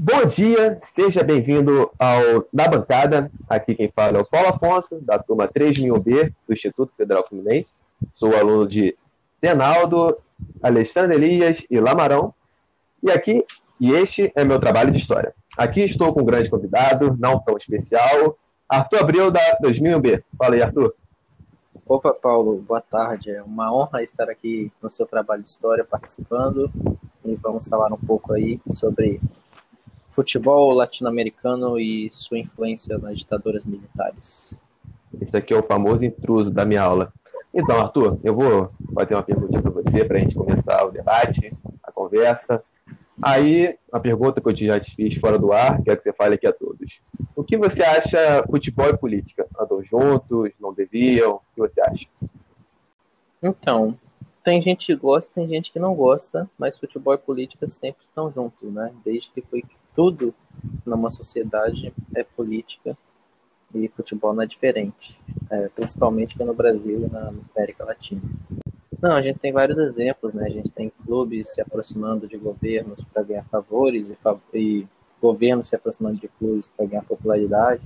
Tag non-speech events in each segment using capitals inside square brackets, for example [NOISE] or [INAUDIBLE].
Bom dia, seja bem-vindo ao Na Bancada. Aqui quem fala é o Paulo Afonso, da turma 3000B do Instituto Federal Fluminense. Sou aluno de Denaldo, Alexandre Elias e Lamarão. E aqui, e este é meu trabalho de história. Aqui estou com um grande convidado, não tão especial, Arthur Abreu, da 2000B. Fala aí, Arthur. Opa, Paulo, boa tarde. É uma honra estar aqui no seu trabalho de história participando e vamos falar um pouco aí sobre futebol latino-americano e sua influência nas ditaduras militares. Esse aqui é o famoso intruso da minha aula. Então, Arthur, eu vou fazer uma pergunta para você para a gente começar o debate, a conversa. Aí, a pergunta que eu já te fiz fora do ar, quero que você fale aqui a todos. O que você acha futebol e política? Andam juntos? Não deviam? O que você acha? Então, tem gente que gosta, tem gente que não gosta, mas futebol e política sempre estão juntos, né? Desde que foi tudo numa sociedade é política e futebol não é diferente, é, principalmente aqui no Brasil e na América Latina. Não, a gente tem vários exemplos, né? A gente tem clubes se aproximando de governos para ganhar favores e, e governos se aproximando de clubes para ganhar popularidade.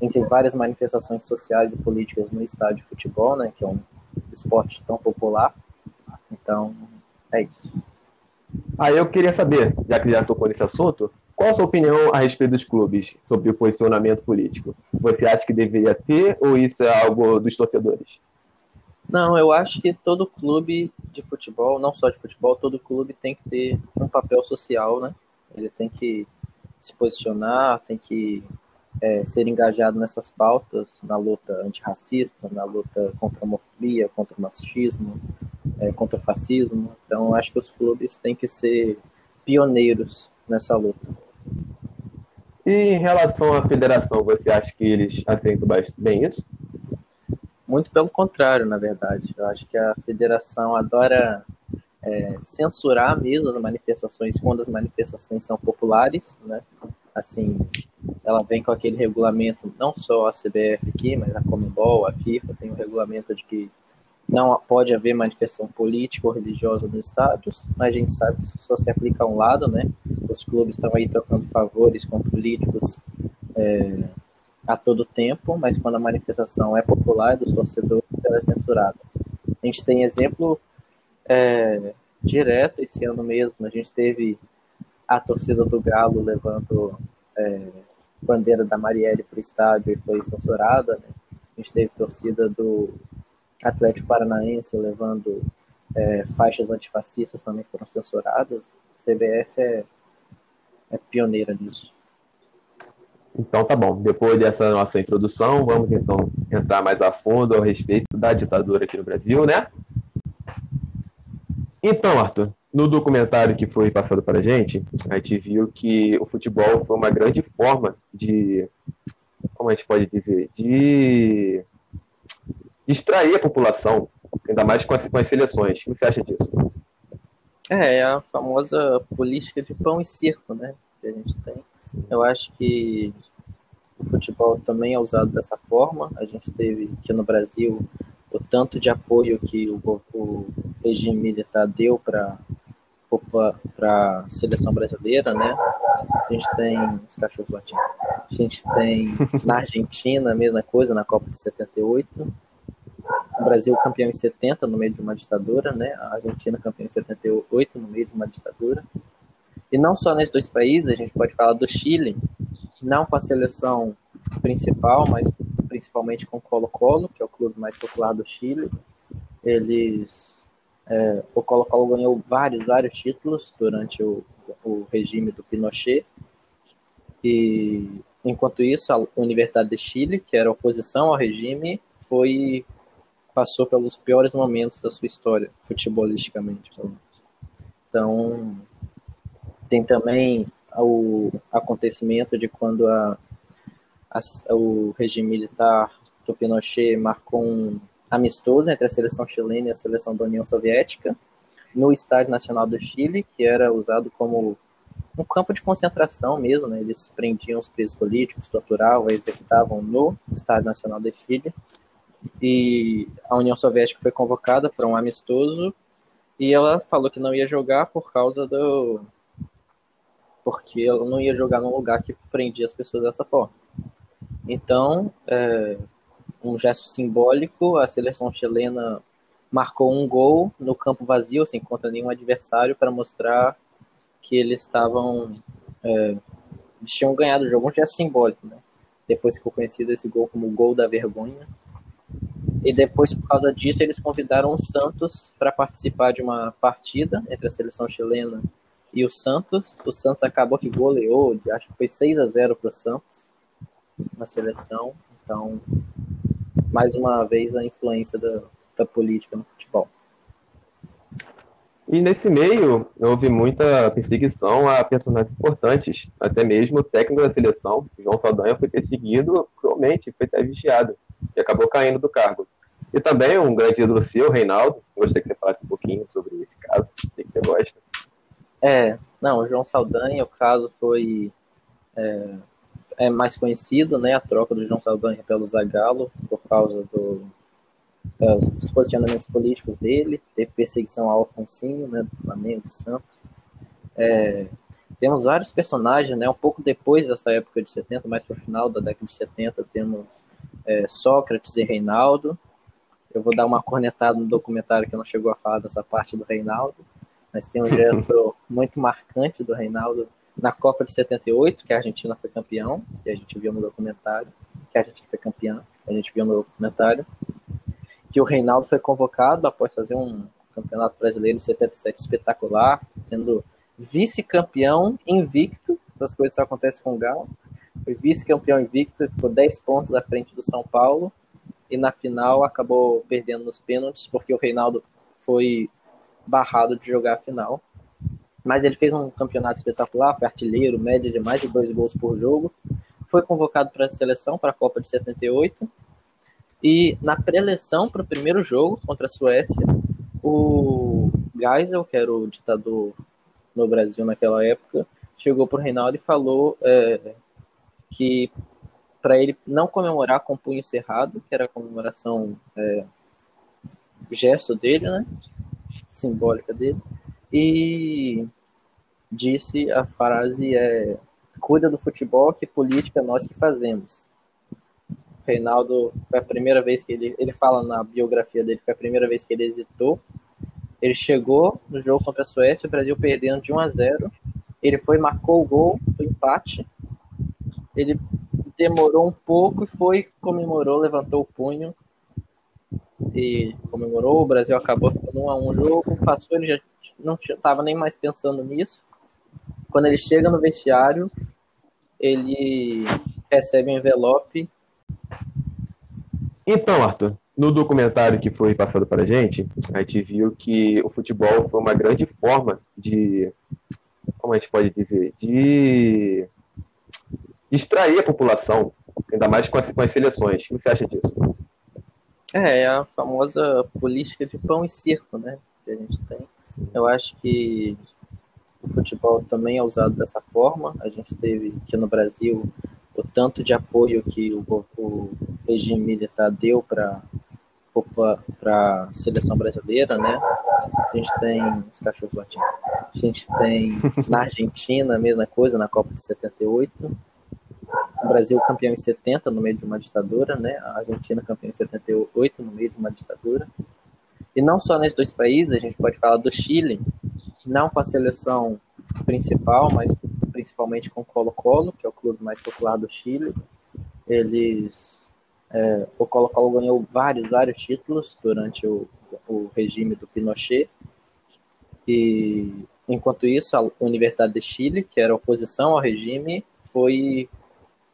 A gente tem várias manifestações sociais e políticas no estádio de futebol, né? Que é um esporte tão popular. Então, é isso. Aí ah, eu queria saber, já que já tocou nesse assunto, qual a sua opinião a respeito dos clubes sobre o posicionamento político? Você acha que deveria ter ou isso é algo dos torcedores? Não, eu acho que todo clube de futebol, não só de futebol, todo clube tem que ter um papel social, né? Ele tem que se posicionar, tem que é, ser engajado nessas pautas, na luta antirracista, na luta contra a homofobia, contra o machismo, é, contra o fascismo. Então, acho que os clubes têm que ser pioneiros nessa luta. E em relação à federação, você acha que eles aceitam bem isso? Muito pelo contrário, na verdade. Eu acho que a federação adora é, censurar mesmo as manifestações quando as manifestações são populares, né? Assim, ela vem com aquele regulamento, não só a CBF aqui, mas a Comebol, a FIFA tem um regulamento de que não pode haver manifestação política ou religiosa nos estádios, mas a gente sabe que isso só se aplica a um lado, né? Os clubes estão aí trocando favores com políticos é, a todo tempo, mas quando a manifestação é popular dos torcedores, ela é censurada. A gente tem exemplo é, direto esse ano mesmo, a gente teve a torcida do Galo levando é, bandeira da Marielle para o estádio e foi censurada. Né? A gente teve torcida do Atlético Paranaense levando é, faixas antifascistas também foram censuradas. CBF é, é pioneira nisso. Então tá bom. Depois dessa nossa introdução, vamos então entrar mais a fundo a respeito da ditadura aqui no Brasil, né? Então, Arthur, no documentário que foi passado para a gente, a gente viu que o futebol foi uma grande forma de, como a gente pode dizer, de distrair a população, ainda mais com as, com as seleções. O que você acha disso? É, é a famosa política de pão e circo, né? Que a gente tem. Sim. Eu acho que o futebol também é usado dessa forma. A gente teve aqui no Brasil o tanto de apoio que o, o regime militar deu para para a seleção brasileira, né? A gente tem os cachorros latinos. A gente tem [LAUGHS] na Argentina a mesma coisa na Copa de 78 o Brasil campeão em 70 no meio de uma ditadura, né? A Argentina campeão em 78 no meio de uma ditadura. E não só nesses dois países, a gente pode falar do Chile, não com a seleção principal, mas principalmente com o Colo-Colo, que é o clube mais popular do Chile. Eles é, o Colo-Colo ganhou vários, vários títulos durante o, o regime do Pinochet. E enquanto isso, a Universidade de Chile, que era oposição ao regime, foi passou pelos piores momentos da sua história, futebolisticamente. Então, tem também o acontecimento de quando a, a, o regime militar do Pinochet marcou um amistoso entre a seleção chilena e a seleção da União Soviética no Estádio Nacional do Chile, que era usado como um campo de concentração mesmo, né? eles prendiam os presos políticos, torturavam, executavam no Estádio Nacional do Chile e a União Soviética foi convocada para um amistoso e ela falou que não ia jogar por causa do porque ela não ia jogar num lugar que prendia as pessoas dessa forma. Então, é, um gesto simbólico, a seleção chilena marcou um gol no campo vazio, sem contra nenhum adversário, para mostrar que eles estavam. É, eles tinham ganhado o jogo, um gesto simbólico, né? Depois ficou conhecido esse gol como o gol da vergonha. E depois, por causa disso, eles convidaram o Santos para participar de uma partida entre a seleção chilena e o Santos. O Santos acabou que goleou, acho que foi 6 a 0 para o Santos na seleção. Então, mais uma vez, a influência da, da política no futebol. E nesse meio, houve muita perseguição a personagens importantes, até mesmo o técnico da seleção, João Saldanha, foi perseguido cruelmente, foi até vigiado, e acabou caindo do cargo. E também um grande ídolo seu, Reinaldo, gostaria que você falasse um pouquinho sobre esse caso, o que você gosta. É, não, o João Saldanha, o caso foi é, é mais conhecido, né, a troca do João Saldanha pelo Zagallo, por causa do, dos posicionamentos políticos dele, teve perseguição ao Alfonsinho, né, do Flamengo, do Santos. É, temos vários personagens, né, um pouco depois dessa época de 70, mais para o final da década de 70, temos é, Sócrates e Reinaldo. Eu vou dar uma cornetada no documentário que não chegou a falar dessa parte do Reinaldo, mas tem um [LAUGHS] gesto muito marcante do Reinaldo na Copa de 78, que a Argentina foi campeão, que a gente viu no documentário, que a Argentina foi campeã, a gente viu no documentário, que o Reinaldo foi convocado após fazer um campeonato brasileiro em 77 espetacular, sendo vice-campeão invicto, essas coisas só acontecem com o Galo, foi vice-campeão invicto, ficou 10 pontos à frente do São Paulo, e na final acabou perdendo nos pênaltis, porque o Reinaldo foi barrado de jogar a final. Mas ele fez um campeonato espetacular, foi artilheiro, média de mais de dois gols por jogo. Foi convocado para a seleção, para a Copa de 78. E na pré-eleição para o primeiro jogo contra a Suécia, o Geisel, que era o ditador no Brasil naquela época, chegou para o Reinaldo e falou é, que para ele não comemorar com punho cerrado, que era a comemoração é, gesto dele, né? simbólica dele, e disse a frase é cuida do futebol que política nós que fazemos. Reinaldo foi a primeira vez que ele ele fala na biografia dele foi a primeira vez que ele hesitou. Ele chegou no jogo contra a Suécia, o Brasil perdendo de 1 a 0. Ele foi marcou o gol do empate. Ele demorou um pouco e foi comemorou, levantou o punho e comemorou. O Brasil acabou ficando um a um jogo, passou, ele já não estava nem mais pensando nisso. Quando ele chega no vestiário, ele recebe um envelope. Então, Arthur, no documentário que foi passado para a gente, a gente viu que o futebol foi uma grande forma de, como a gente pode dizer, de distrair a população, ainda mais com as, com as seleções. O que você acha disso? É, é a famosa política de pão e circo, né? Que a gente tem. Sim. Eu acho que o futebol também é usado dessa forma. A gente teve aqui no Brasil o tanto de apoio que o, o regime militar deu para para a seleção brasileira, né? A gente tem os cachorros latinos. A gente tem [LAUGHS] na Argentina a mesma coisa na Copa de 78 o Brasil campeão em 70 no meio de uma ditadura, né? A Argentina campeão em 78 no meio de uma ditadura. E não só nesses dois países, a gente pode falar do Chile, não com a seleção principal, mas principalmente com o Colo-Colo, que é o clube mais popular do Chile. Eles, é, o Colo-Colo ganhou vários, vários títulos durante o, o regime do Pinochet. E enquanto isso, a Universidade de Chile, que era oposição ao regime, foi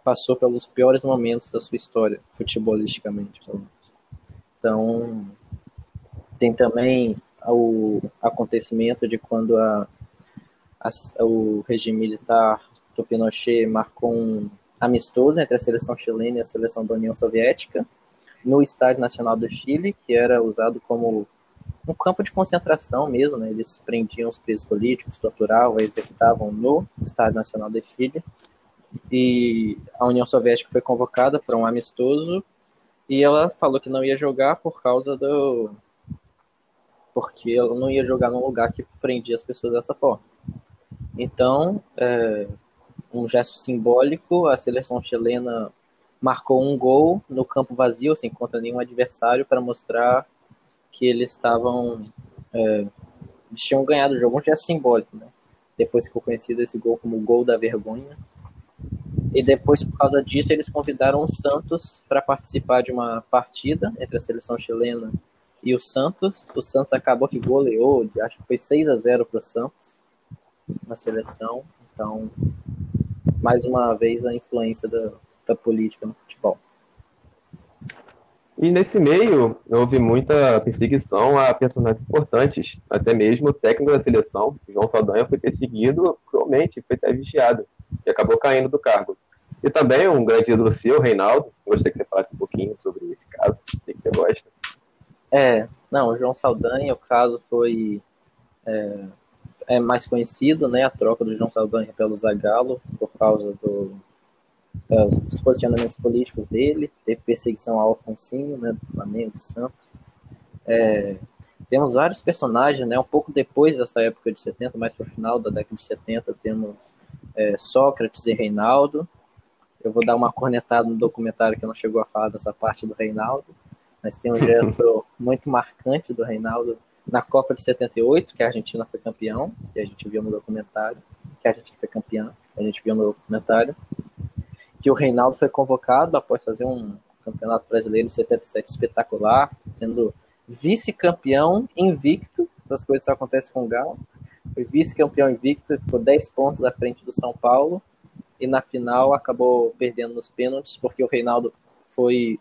passou pelos piores momentos da sua história, futebolisticamente. Então, tem também o acontecimento de quando a, a, o regime militar do Pinochet marcou um amistoso entre a seleção chilena e a seleção da União Soviética no Estádio Nacional do Chile, que era usado como um campo de concentração mesmo, né? Eles prendiam os presos políticos, torturavam, executavam no Estádio Nacional do Chile e a União Soviética foi convocada para um amistoso e ela falou que não ia jogar por causa do porque ela não ia jogar num lugar que prendia as pessoas dessa forma. Então, é, um gesto simbólico, a seleção chilena marcou um gol no campo vazio, sem contra nenhum adversário, para mostrar que eles estavam. É, eles tinham ganhado o jogo, um gesto simbólico, né? Depois ficou conhecido esse gol como o gol da vergonha. E depois, por causa disso, eles convidaram o Santos para participar de uma partida entre a seleção chilena e o Santos. O Santos acabou que goleou, acho que foi 6 a 0 para o Santos na seleção. Então, mais uma vez, a influência da, da política no futebol. E nesse meio, houve muita perseguição a personagens importantes, até mesmo o técnico da seleção, João Saldanha, foi perseguido cruelmente, foi até vigiado, e acabou caindo do cargo. E também um grande ídolo seu, Reinaldo, gostaria que você falasse um pouquinho sobre esse caso, sei que você gosta. É, não, o João Saldanha, o caso foi é, é mais conhecido, né, a troca do João Saldanha pelo Zagallo, por causa do é, os posicionamentos políticos dele, teve perseguição ao Alfonsinho, né, do Flamengo, do Santos. É, temos vários personagens, né, um pouco depois dessa época de 70, mais para o final da década de 70, temos é, Sócrates e Reinaldo. Eu vou dar uma cornetada no documentário que não chegou a falar dessa parte do Reinaldo, mas tem um gesto [LAUGHS] muito marcante do Reinaldo na Copa de 78, que a Argentina foi campeão, que a gente viu no documentário, que a Argentina foi campeã, a gente viu no documentário que o Reinaldo foi convocado após fazer um campeonato brasileiro em 77 espetacular, sendo vice-campeão invicto. Essas coisas só acontecem com o Galo. Foi vice-campeão invicto, ficou 10 pontos à frente do São Paulo. E na final acabou perdendo nos pênaltis, porque o Reinaldo foi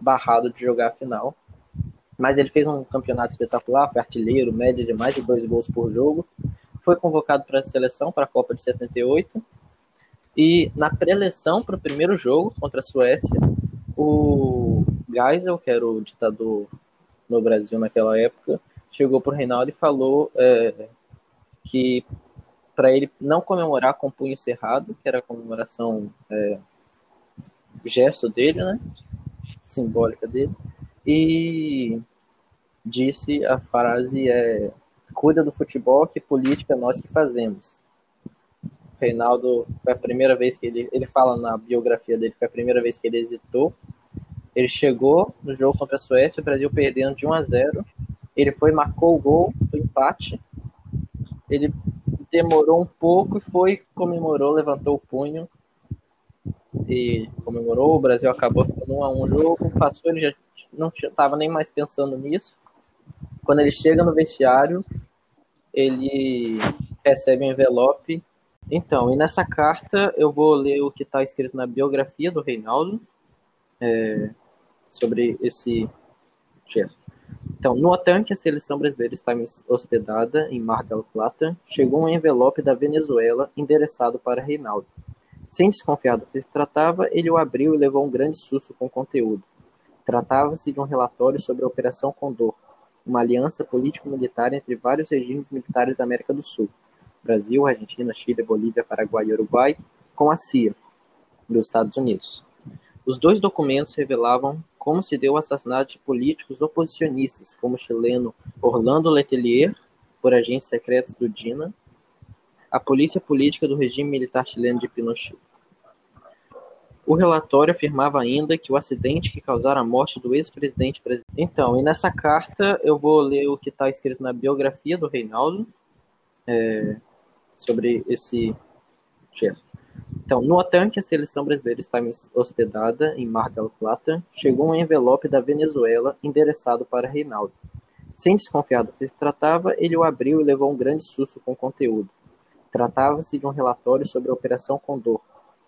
barrado de jogar a final. Mas ele fez um campeonato espetacular, foi artilheiro, média de mais de dois gols por jogo. Foi convocado para a seleção, para a Copa de 78 e na pré-eleição para o primeiro jogo contra a Suécia, o Geisel, que era o ditador no Brasil naquela época, chegou para o Reinaldo e falou é, que para ele não comemorar com o punho cerrado, que era a comemoração é, gesto dele, né, simbólica dele, e disse a frase é cuida do futebol que política nós que fazemos. Reinaldo foi a primeira vez que ele, ele fala na biografia dele, foi a primeira vez que ele hesitou. Ele chegou no jogo contra a Suécia, o Brasil perdendo de 1 a 0. Ele foi, marcou o gol do empate. Ele demorou um pouco e foi, comemorou, levantou o punho e comemorou. O Brasil acabou ficando 1 a 1 jogo, passou, ele já não estava nem mais pensando nisso. Quando ele chega no vestiário, ele recebe um envelope então, e nessa carta eu vou ler o que está escrito na biografia do Reinaldo é, sobre esse gesto. Então, no hotel que a seleção brasileira estava hospedada, em Mar del Plata, chegou um envelope da Venezuela endereçado para Reinaldo. Sem desconfiar do que se tratava, ele o abriu e levou um grande susto com o conteúdo. Tratava-se de um relatório sobre a Operação Condor, uma aliança político-militar entre vários regimes militares da América do Sul, Brasil, Argentina, Chile, Bolívia, Paraguai e Uruguai, com a CIA, dos Estados Unidos. Os dois documentos revelavam como se deu o assassinato de políticos oposicionistas, como o chileno Orlando Letelier, por agentes secretos do DINA, a polícia política do regime militar chileno de Pinochet. O relatório afirmava ainda que o acidente que causara a morte do ex-presidente. Então, e nessa carta eu vou ler o que está escrito na biografia do Reinaldo, é, sobre esse gesto. Então, no em que a seleção brasileira estava hospedada, em Mar del Plata, chegou um envelope da Venezuela endereçado para Reinaldo. Sem desconfiar do que se tratava, ele o abriu e levou um grande susto com o conteúdo. Tratava-se de um relatório sobre a Operação Condor,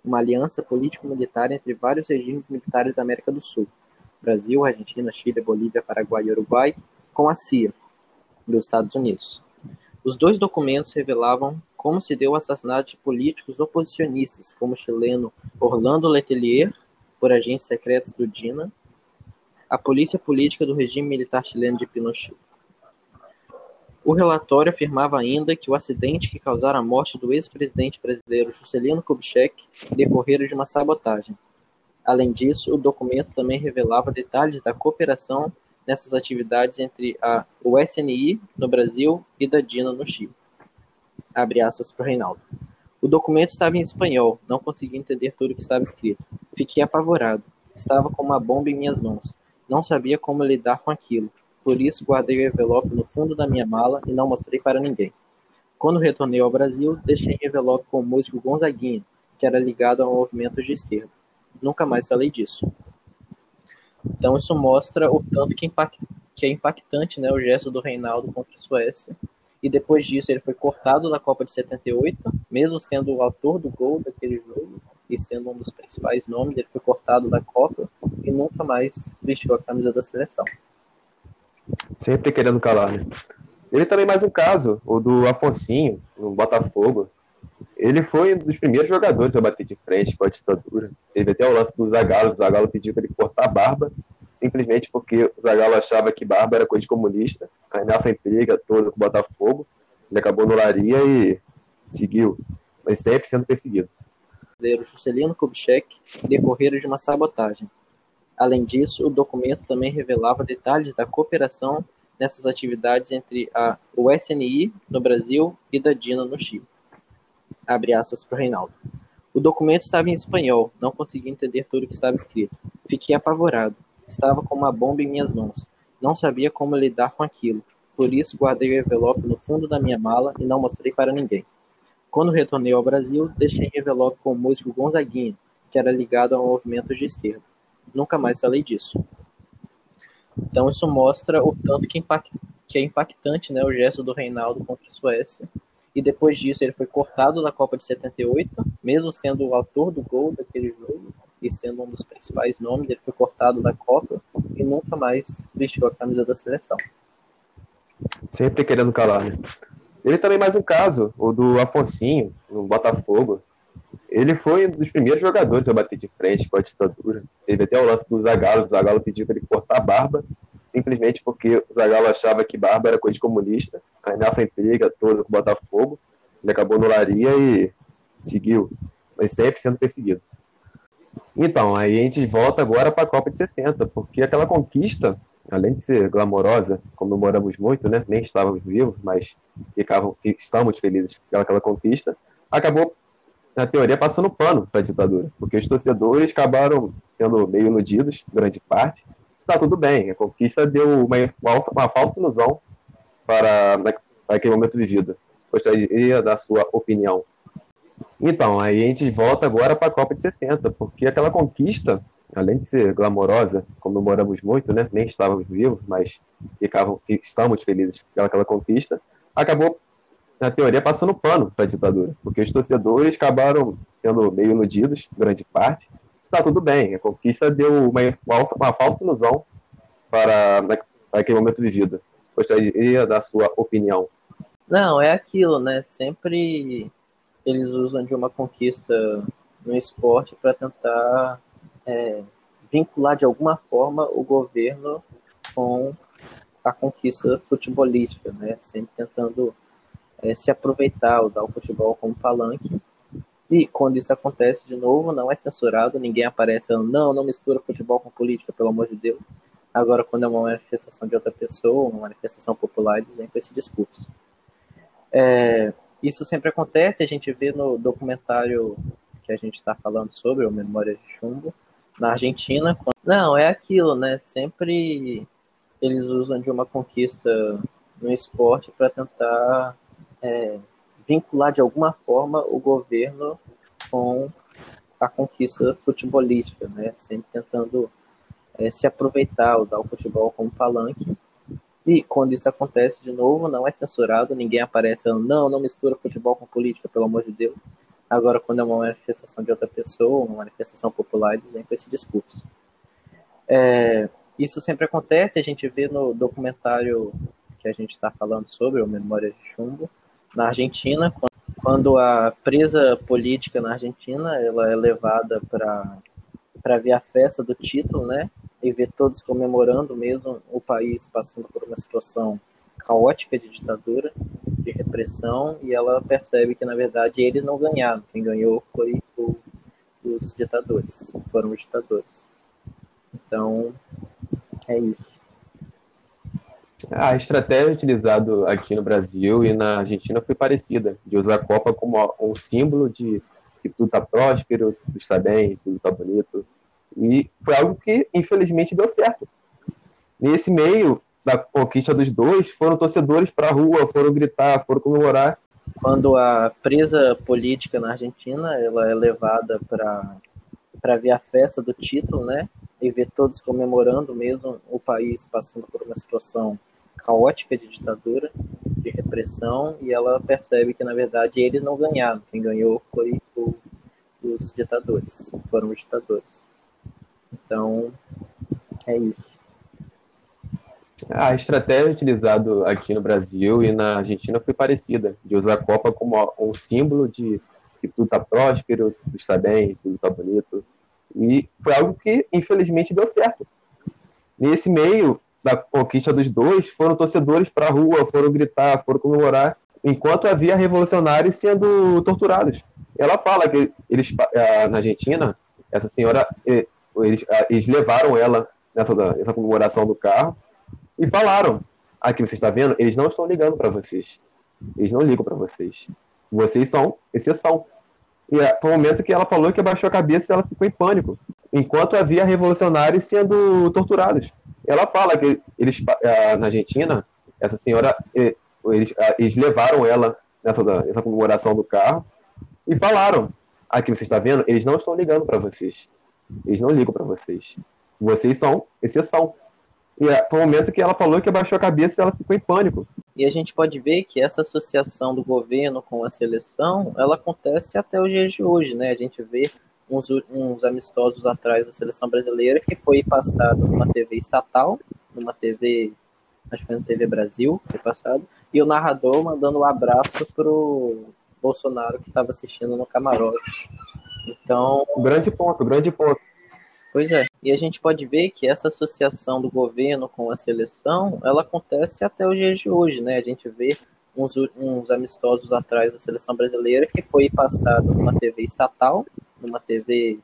uma aliança político-militar entre vários regimes militares da América do Sul, Brasil, Argentina, Chile, Bolívia, Paraguai e Uruguai, com a CIA, dos Estados Unidos. Os dois documentos revelavam como se deu o assassinato de políticos oposicionistas, como o chileno Orlando Letelier, por agentes secretos do DINA, a polícia política do regime militar chileno de Pinochet. O relatório afirmava ainda que o acidente que causara a morte do ex-presidente brasileiro Juscelino Kubitschek decorrera de uma sabotagem. Além disso, o documento também revelava detalhes da cooperação nessas atividades entre a, o SNI no Brasil e da DINA no Chile. Abre aspas para Reinaldo. O documento estava em espanhol, não consegui entender tudo o que estava escrito. Fiquei apavorado. Estava com uma bomba em minhas mãos. Não sabia como lidar com aquilo. Por isso guardei o envelope no fundo da minha mala e não mostrei para ninguém. Quando retornei ao Brasil, deixei o envelope com o músico Gonzaguinha, que era ligado ao movimento de esquerda. Nunca mais falei disso. Então isso mostra o tanto que, impact... que é impactante né, o gesto do Reinaldo contra a Suécia e depois disso ele foi cortado da Copa de 78, mesmo sendo o autor do gol daquele jogo e sendo um dos principais nomes, ele foi cortado da Copa e nunca mais vestiu a camisa da seleção. Sempre querendo calar, né? Ele também mais um caso, o do Afonsinho, no Botafogo. Ele foi um dos primeiros jogadores a bater de frente com a ditadura. Teve até o lance do Zagallo, o Zagallo pediu para ele cortar a barba simplesmente porque o Zagallo achava que Barba era coisa de comunista. Aí nessa intriga toda com o Botafogo, ele acabou no Laria e seguiu, mas sempre sendo perseguido. Juscelino Kubitschek decorreram de uma sabotagem. Além disso, o documento também revelava detalhes da cooperação nessas atividades entre a, o SNI no Brasil e da DINA no Chile. Abre aspas para Reinaldo. O documento estava em espanhol, não consegui entender tudo o que estava escrito. Fiquei apavorado. Estava com uma bomba em minhas mãos. Não sabia como lidar com aquilo. Por isso, guardei o envelope no fundo da minha mala e não mostrei para ninguém. Quando retornei ao Brasil, deixei o envelope com o músico Gonzaguinha, que era ligado ao movimento de esquerda. Nunca mais falei disso. Então isso mostra o tanto que, impact... que é impactante né, o gesto do Reinaldo contra a Suécia. E depois disso ele foi cortado da Copa de 78, mesmo sendo o autor do gol daquele jogo e sendo um dos principais nomes, ele foi cortado da Copa e nunca mais vestiu a camisa da seleção. Sempre querendo calar, né? Ele também mais um caso, o do Afonsinho, no Botafogo. Ele foi um dos primeiros jogadores a bater de frente com a ditadura. Teve até o lance do Zagallo, o Zagallo pediu para ele cortar a barba, simplesmente porque o Zagallo achava que barba era coisa de comunista. Aí nessa intriga toda com o Botafogo, ele acabou no Laria e seguiu, mas sempre sendo perseguido. Então, aí a gente volta agora para a Copa de 70, porque aquela conquista, além de ser glamourosa, comemoramos muito, né? Nem estávamos vivos, mas ficavam, estamos felizes pelaquela conquista, acabou, na teoria, passando pano para a ditadura, porque os torcedores acabaram sendo meio iludidos, grande parte. Tá tudo bem, a conquista deu uma, uma falsa ilusão para, para aquele momento vivido. Gostaria da sua opinião. Então, aí a gente volta agora para a Copa de 70, porque aquela conquista, além de ser glamourosa, comemoramos muito, né? Nem estávamos vivos, mas ficavam, estamos felizes pelaquela conquista, acabou, na teoria, passando pano para a ditadura, porque os torcedores acabaram sendo meio iludidos, grande parte. Tá tudo bem, a conquista deu uma, uma falsa ilusão para, para aquele momento vivido. Gostaria da sua opinião. Não, é aquilo, né? Sempre eles usam de uma conquista no esporte para tentar é, vincular de alguma forma o governo com a conquista futebolística, né? Sempre tentando é, se aproveitar, usar o futebol como palanque. E quando isso acontece de novo, não é censurado, ninguém aparece falando, não, não mistura futebol com política, pelo amor de Deus. Agora, quando é uma manifestação de outra pessoa, uma manifestação popular, eles vêm com esse discurso. É, isso sempre acontece, a gente vê no documentário que a gente está falando sobre, o Memórias de Chumbo, na Argentina. Não, é aquilo, né? Sempre eles usam de uma conquista no esporte para tentar é, vincular de alguma forma o governo com a conquista futebolística, né? Sempre tentando é, se aproveitar, usar o futebol como palanque e quando isso acontece de novo, não é censurado, ninguém aparece falando, não, não mistura futebol com política, pelo amor de Deus. Agora, quando é uma manifestação de outra pessoa, uma manifestação popular, eles vêm com esse discurso. É, isso sempre acontece, a gente vê no documentário que a gente está falando sobre, o Memórias de Chumbo, na Argentina, quando a presa política na Argentina ela é levada para ver a festa do título, né? e ver todos comemorando mesmo o país passando por uma situação caótica de ditadura, de repressão, e ela percebe que, na verdade, eles não ganharam. Quem ganhou foi o, os ditadores, foram os ditadores. Então, é isso. A estratégia utilizada aqui no Brasil e na Argentina foi parecida, de usar a Copa como um símbolo de que tudo está próspero, tudo está bem, tudo está bonito. E foi algo que, infelizmente, deu certo. Nesse meio da conquista dos dois, foram torcedores para a rua, foram gritar, foram comemorar. Quando a presa política na Argentina ela é levada para ver a festa do título, né? E ver todos comemorando, mesmo o país passando por uma situação caótica de ditadura, de repressão, e ela percebe que, na verdade, eles não ganharam. Quem ganhou foi o, os ditadores, foram os ditadores. Então, é isso. A estratégia utilizada aqui no Brasil e na Argentina foi parecida, de usar a Copa como um símbolo de que tudo está próspero, tudo está bem, tudo está bonito. E foi algo que, infelizmente, deu certo. Nesse meio da conquista dos dois, foram torcedores para a rua, foram gritar, foram comemorar, enquanto havia revolucionários sendo torturados. Ela fala que eles, eh, na Argentina, essa senhora, eh, eles, eh, eles levaram ela nessa, nessa comemoração do carro e falaram: aqui você está vendo, eles não estão ligando para vocês. Eles não ligam para vocês. Vocês são exceção. E é, foi o momento que ela falou que abaixou a cabeça e ela ficou em pânico, enquanto havia revolucionários sendo torturados. Ela fala que eles, é, na Argentina, essa senhora, eles, é, eles levaram ela nessa, nessa comemoração do carro e falaram: aqui você está vendo, eles não estão ligando para vocês. Eles não ligam para vocês. Vocês são exceção. E é, foi o momento que ela falou que abaixou a cabeça ela ficou em pânico. E a gente pode ver que essa associação do governo com a seleção, ela acontece até os dias de hoje, né? A gente vê uns, uns amistosos atrás da seleção brasileira que foi passado numa TV estatal, numa TV, acho que foi na TV Brasil, foi passado, e o narrador mandando um abraço pro Bolsonaro que estava assistindo no camarote. Então, grande ponto, grande ponto. Pois é. E a gente pode ver que essa associação do governo com a seleção, ela acontece até os dias de hoje, né? A gente vê uns, uns amistosos atrás da seleção brasileira que foi passado numa TV estatal, numa TV,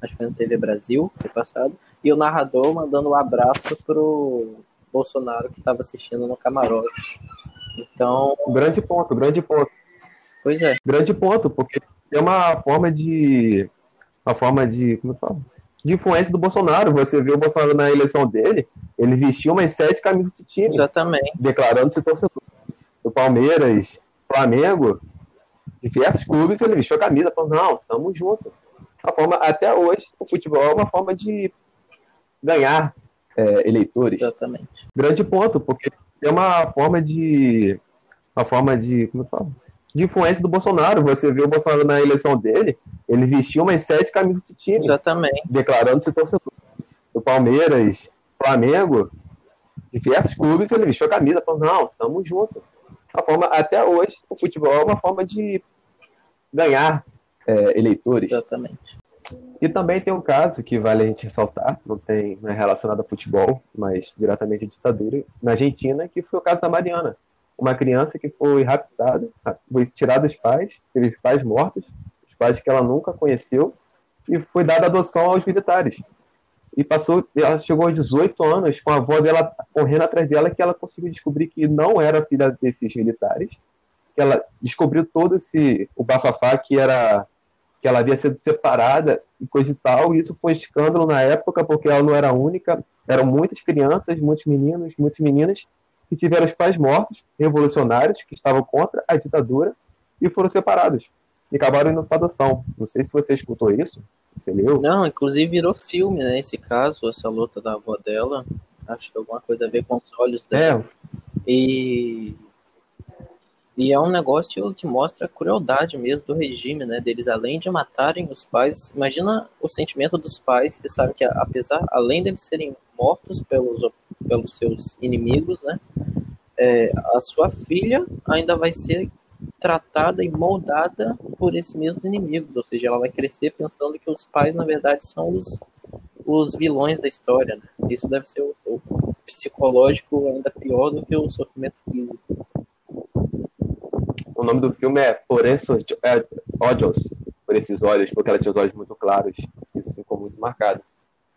acho que foi na TV Brasil, foi passado, e o narrador mandando um abraço pro Bolsonaro que estava assistindo no camarote. Então. Grande ponto, grande ponto. Pois é. Grande ponto, porque é uma forma de. Uma forma de. Como eu falo? de influência do Bolsonaro. Você viu o Bolsonaro na eleição dele, ele vestiu umas sete camisas de time. Exatamente. Declarando-se torcedor do Palmeiras, Flamengo, diversos clubes, ele vestiu a camisa, falou, não, tamo junto. Uma forma, até hoje, o futebol é uma forma de ganhar é, eleitores. Exatamente. Grande ponto, porque é uma forma de. Uma forma de. Como eu falo? de influência do Bolsonaro. Você viu o Bolsonaro na eleição dele, ele vestiu umas sete camisas de time. Exatamente. Declarando-se torcedor do Palmeiras, Flamengo, diversos clubes, ele vestiu a camisa, falou, não, tamo junto. Uma forma, até hoje, o futebol é uma forma de ganhar é, eleitores. Exatamente. E também tem um caso que vale a gente ressaltar, não tem não é relacionado a futebol, mas diretamente à ditadura, na Argentina, que foi o caso da Mariana uma criança que foi raptada, foi tirada dos pais, teve pais mortos, os pais que ela nunca conheceu, e foi dada adoção aos militares. E passou, ela chegou aos 18 anos com a avó dela correndo atrás dela, que ela conseguiu descobrir que não era filha desses militares, que ela descobriu todo esse o bafafá que era que ela havia sido separada e coisa e tal, e isso foi um escândalo na época, porque ela não era a única, eram muitas crianças, muitos meninos, muitas meninas que tiveram os pais mortos, revolucionários, que estavam contra a ditadura, e foram separados. E acabaram indo para adoção. Não sei se você escutou isso. Você leu? Não, inclusive virou filme, né? Esse caso, essa luta da avó dela. Acho que alguma coisa a ver com os olhos dela. É. E e é um negócio que mostra a crueldade mesmo do regime, né? Deles, além de matarem os pais, imagina o sentimento dos pais que sabem que, apesar, além deles serem mortos pelos, pelos seus inimigos, né? É, a sua filha ainda vai ser tratada e moldada por esses mesmos inimigos, ou seja, ela vai crescer pensando que os pais, na verdade, são os, os vilões da história. Né? Isso deve ser o, o psicológico ainda pior do que o sofrimento físico. O nome do filme é Por esses olhos, por esses olhos, porque ela tinha os olhos muito claros. Isso ficou muito marcado.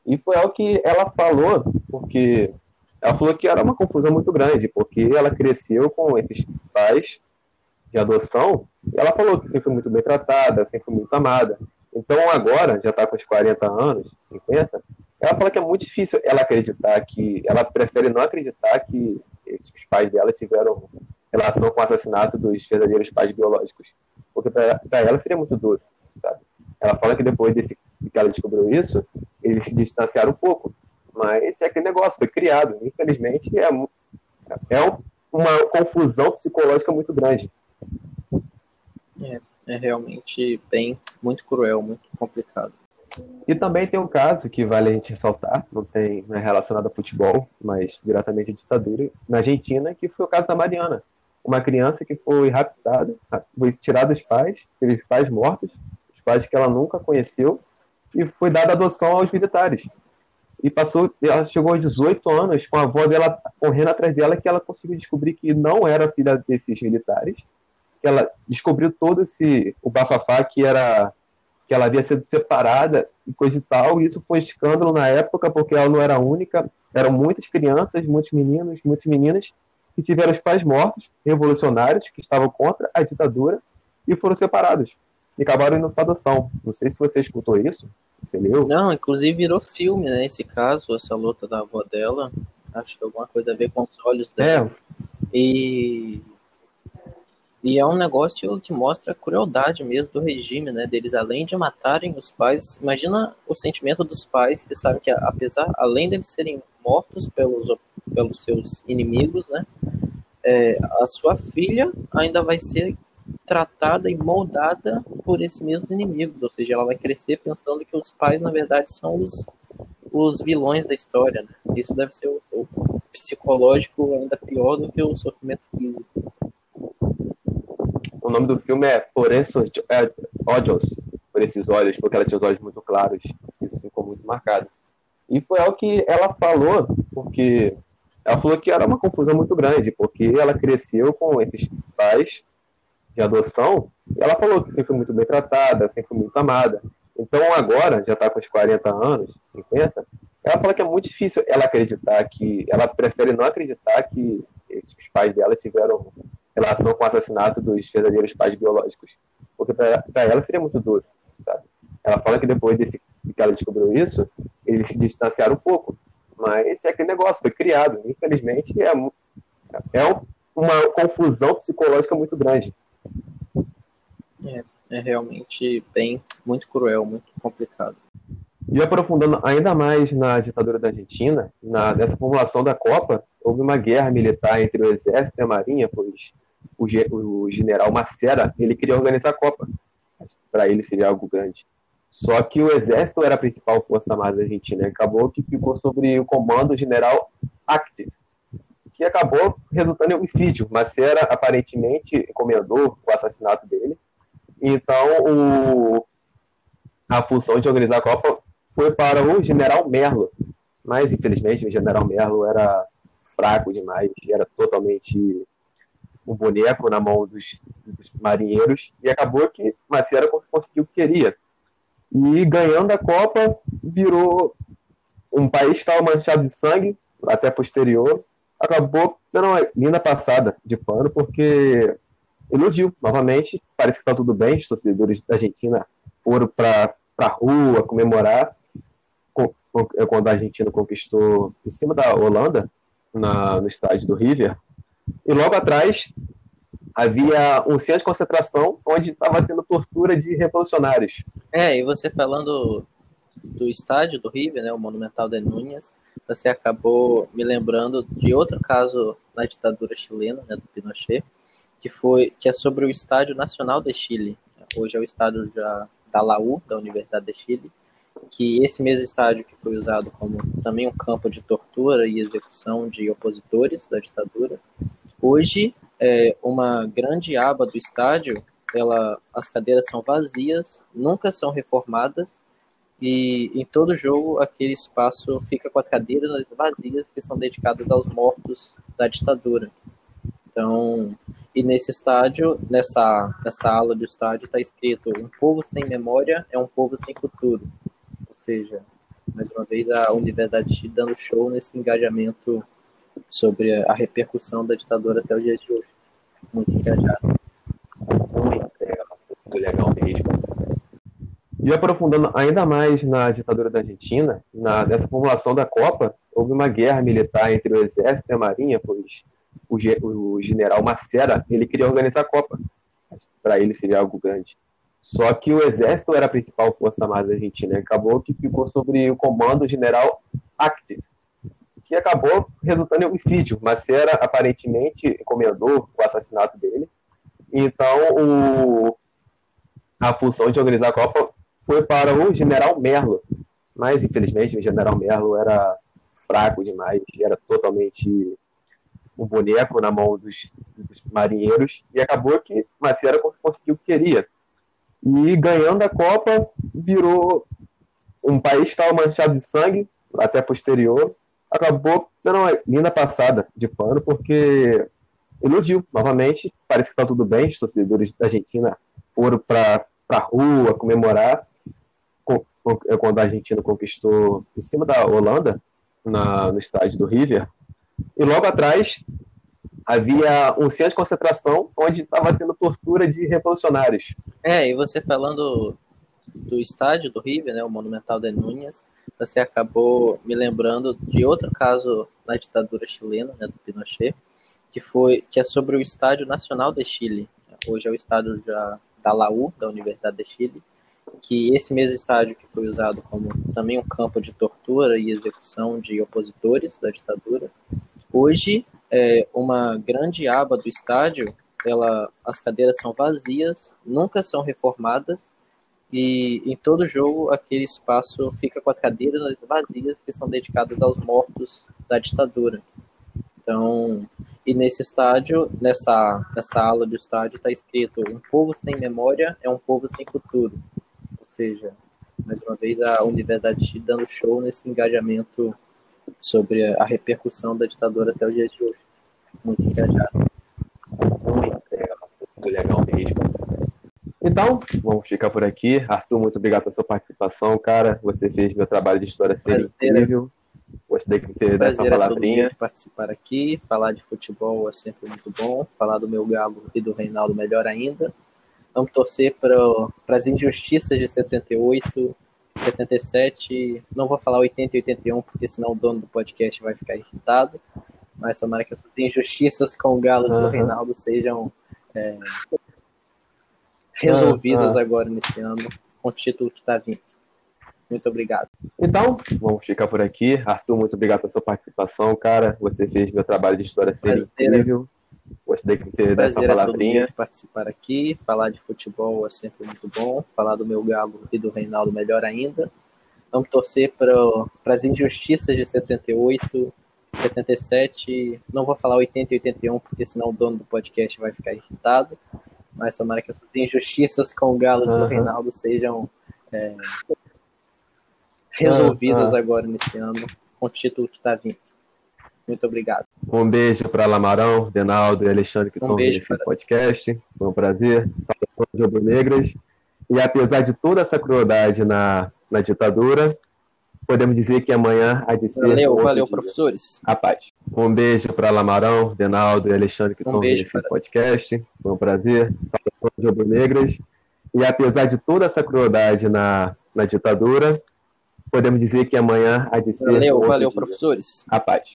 E foi algo que ela falou, porque ela falou que era uma confusão muito grande, porque ela cresceu com esses pais de adoção, e ela falou que sempre foi muito bem tratada, sempre foi muito amada. Então agora, já está com os 40 anos, 50, ela fala que é muito difícil ela acreditar que, ela prefere não acreditar que esses, pais dela tiveram relação com o assassinato dos verdadeiros pais biológicos. Porque para ela seria muito duro, sabe? Ela fala que depois desse, que ela descobriu isso, eles se distanciaram um pouco. Mas é aquele negócio, foi criado. Infelizmente, é, é uma confusão psicológica muito grande. É, é realmente bem, muito cruel, muito complicado. E também tem um caso que vale a gente ressaltar, não, tem, não é relacionado a futebol, mas diretamente à ditadura, na Argentina, que foi o caso da Mariana. Uma criança que foi raptada, foi tirada dos pais, teve pais mortos, os pais que ela nunca conheceu, e foi dada adoção aos militares. E passou, ela chegou aos 18 anos com a avó dela correndo atrás dela, que ela conseguiu descobrir que não era filha desses militares, que ela descobriu todo esse o bafafá que era que ela havia sido separada e coisa e tal, e isso foi escândalo na época, porque ela não era única, eram muitas crianças, muitos meninos, muitas meninas que tiveram os pais mortos, revolucionários, que estavam contra a ditadura, e foram separados. E acabaram indo para adoção. Não sei se você escutou isso, você leu? Não, inclusive virou filme, né, esse caso, essa luta da avó dela. Acho que alguma coisa a ver com os olhos dela. É. E e é um negócio que mostra a crueldade mesmo do regime, né? Deles, além de matarem os pais, imagina o sentimento dos pais que sabem que, apesar, além deles serem mortos pelos, pelos seus inimigos, né? É, a sua filha ainda vai ser tratada e moldada por esses mesmos inimigos, ou seja, ela vai crescer pensando que os pais, na verdade, são os, os vilões da história. Né? Isso deve ser o, o psicológico ainda pior do que o sofrimento físico o nome do filme é Por esses é, olhos, por esses olhos, porque ela tinha os olhos muito claros. Isso ficou muito marcado. E foi algo que ela falou, porque ela falou que era uma confusão muito grande, porque ela cresceu com esses pais de adoção, e ela falou que sempre foi muito bem tratada, sempre foi muito amada. Então agora, já está com os 40 anos, 50, ela fala que é muito difícil ela acreditar que, ela prefere não acreditar que esses, pais dela tiveram relação com o assassinato dos verdadeiros pais biológicos. Porque para ela seria muito duro, sabe? Ela fala que depois desse, que ela descobriu isso, eles se distanciaram um pouco. Mas é aquele negócio, foi criado. Infelizmente, é, é uma confusão psicológica muito grande. É, é realmente bem, muito cruel, muito complicado. E aprofundando ainda mais na ditadura da Argentina, na, nessa formulação da Copa, houve uma guerra militar entre o exército e a marinha, pois o, o general Macera ele queria organizar a Copa. Para ele seria algo grande. Só que o exército era a principal força armada da Argentina. Acabou que ficou sobre o comando do general Actes, que acabou resultando em homicídio. Macera aparentemente encomendou o assassinato dele. Então, o, a função de organizar a Copa foi para o general Merlo. Mas, infelizmente, o general Merlo era fraco demais, era totalmente um boneco na mão dos, dos marinheiros, e acabou que Macera conseguiu o que queria. E ganhando a Copa, virou um país que estava manchado de sangue, até posterior, acabou dando uma linda passada de pano, porque iludiu novamente. Parece que está tudo bem, os torcedores da Argentina foram para a rua comemorar. Quando a Argentina conquistou em cima da Holanda, na, no estádio do River, e logo atrás havia um centro de concentração onde estava tendo tortura de revolucionários. É, e você falando do estádio do River, né, o Monumental de Núñez, você acabou me lembrando de outro caso na ditadura chilena, né, do Pinochet, que foi que é sobre o Estádio Nacional de Chile. Hoje é o estádio da, da Laú, da Universidade de Chile, que esse mesmo estádio que foi usado como também um campo de tortura e execução de opositores da ditadura, hoje é uma grande aba do estádio, ela, as cadeiras são vazias, nunca são reformadas e em todo jogo aquele espaço fica com as cadeiras vazias que são dedicadas aos mortos da ditadura. Então, e nesse estádio, nessa, nessa ala do estádio, está escrito: um povo sem memória é um povo sem futuro seja, mais uma vez a Universidade dando show nesse engajamento sobre a repercussão da ditadura até o dia de hoje. Muito engajado. Muito legal, mesmo. E aprofundando ainda mais na ditadura da Argentina, na, nessa formulação da Copa, houve uma guerra militar entre o Exército e a Marinha, pois o, o general Macera ele queria organizar a Copa. Para ele seria algo grande. Só que o Exército era a principal força armada argentina. Acabou que ficou sobre o comando do general Actes, que acabou resultando em homicídio. Macera aparentemente encomendou o assassinato dele. Então, o, a função de organizar a Copa foi para o general Merlo. Mas, infelizmente, o general Merlo era fraco demais, era totalmente um boneco na mão dos, dos marinheiros, e acabou que Macera conseguiu o que queria. E ganhando a Copa, virou um país que estava manchado de sangue, até posterior, acabou tendo uma linda passada de pano, porque iludiu novamente. Parece que está tudo bem, os torcedores da Argentina foram para a rua comemorar quando a Argentina conquistou em cima da Holanda, na, no estádio do River. E logo atrás havia um centro de concentração onde estava tendo tortura de revolucionários. É, e você falando do estádio do River, né, o Monumental de Núñez, você acabou me lembrando de outro caso na ditadura chilena, né, do Pinochet, que foi que é sobre o Estádio Nacional de Chile. Hoje é o estádio da, da Laú, da Universidade de Chile, que esse mesmo estádio que foi usado como também um campo de tortura e execução de opositores da ditadura, hoje é uma grande aba do estádio, ela, as cadeiras são vazias, nunca são reformadas e em todo jogo aquele espaço fica com as cadeiras vazias que são dedicadas aos mortos da ditadura. Então, e nesse estádio, nessa, nessa ala do estádio, está escrito: um povo sem memória é um povo sem futuro seja, mais uma vez, a Universidade dando show nesse engajamento sobre a repercussão da ditadura até o dia de hoje. Muito engajado. Muito legal, muito legal. Então, vamos ficar por aqui. Arthur, muito obrigado pela sua participação, cara. Você fez meu trabalho de história ser incrível. Gostei que você desse uma palavrinha. participar aqui, falar de futebol é sempre muito bom. Falar do meu galo e do Reinaldo melhor ainda. Vamos torcer para as injustiças de 78, 77. Não vou falar 80 e 81, porque senão o dono do podcast vai ficar irritado. Mas tomara que essas injustiças com o Galo uhum. do Reinaldo sejam é, resolvidas uhum. agora nesse ano, com o título que está vindo. Muito obrigado. Então, vamos ficar por aqui. Arthur, muito obrigado pela sua participação, cara. Você fez meu trabalho de história ser incrível. Gostei que você desse uma palavrinha. participar aqui, falar de futebol é sempre muito bom, falar do meu galo e do Reinaldo melhor ainda. Vamos torcer para as injustiças de 78, 77, não vou falar 80 e 81, porque senão o dono do podcast vai ficar irritado, mas tomara que essas injustiças com o galo uhum. do Reinaldo sejam é, resolvidas uhum. agora nesse ano, com o título que está vindo. Muito obrigado. Um beijo para Lamarão, Denaldo e Alexandre que um estão nesse para... podcast. Foi um prazer. Saudações rubro-negras. E apesar de toda essa crueldade na, na ditadura, podemos dizer que amanhã há de ser. Valeu, valeu, dia. professores. A paz. Um beijo para Lamarão, Denaldo e Alexandre que um estão nesse para... podcast. Foi um prazer. Saudações rubro-negras. E apesar de toda essa crueldade na, na ditadura, podemos dizer que amanhã há de ser. Valeu, valeu, dia. professores. A paz.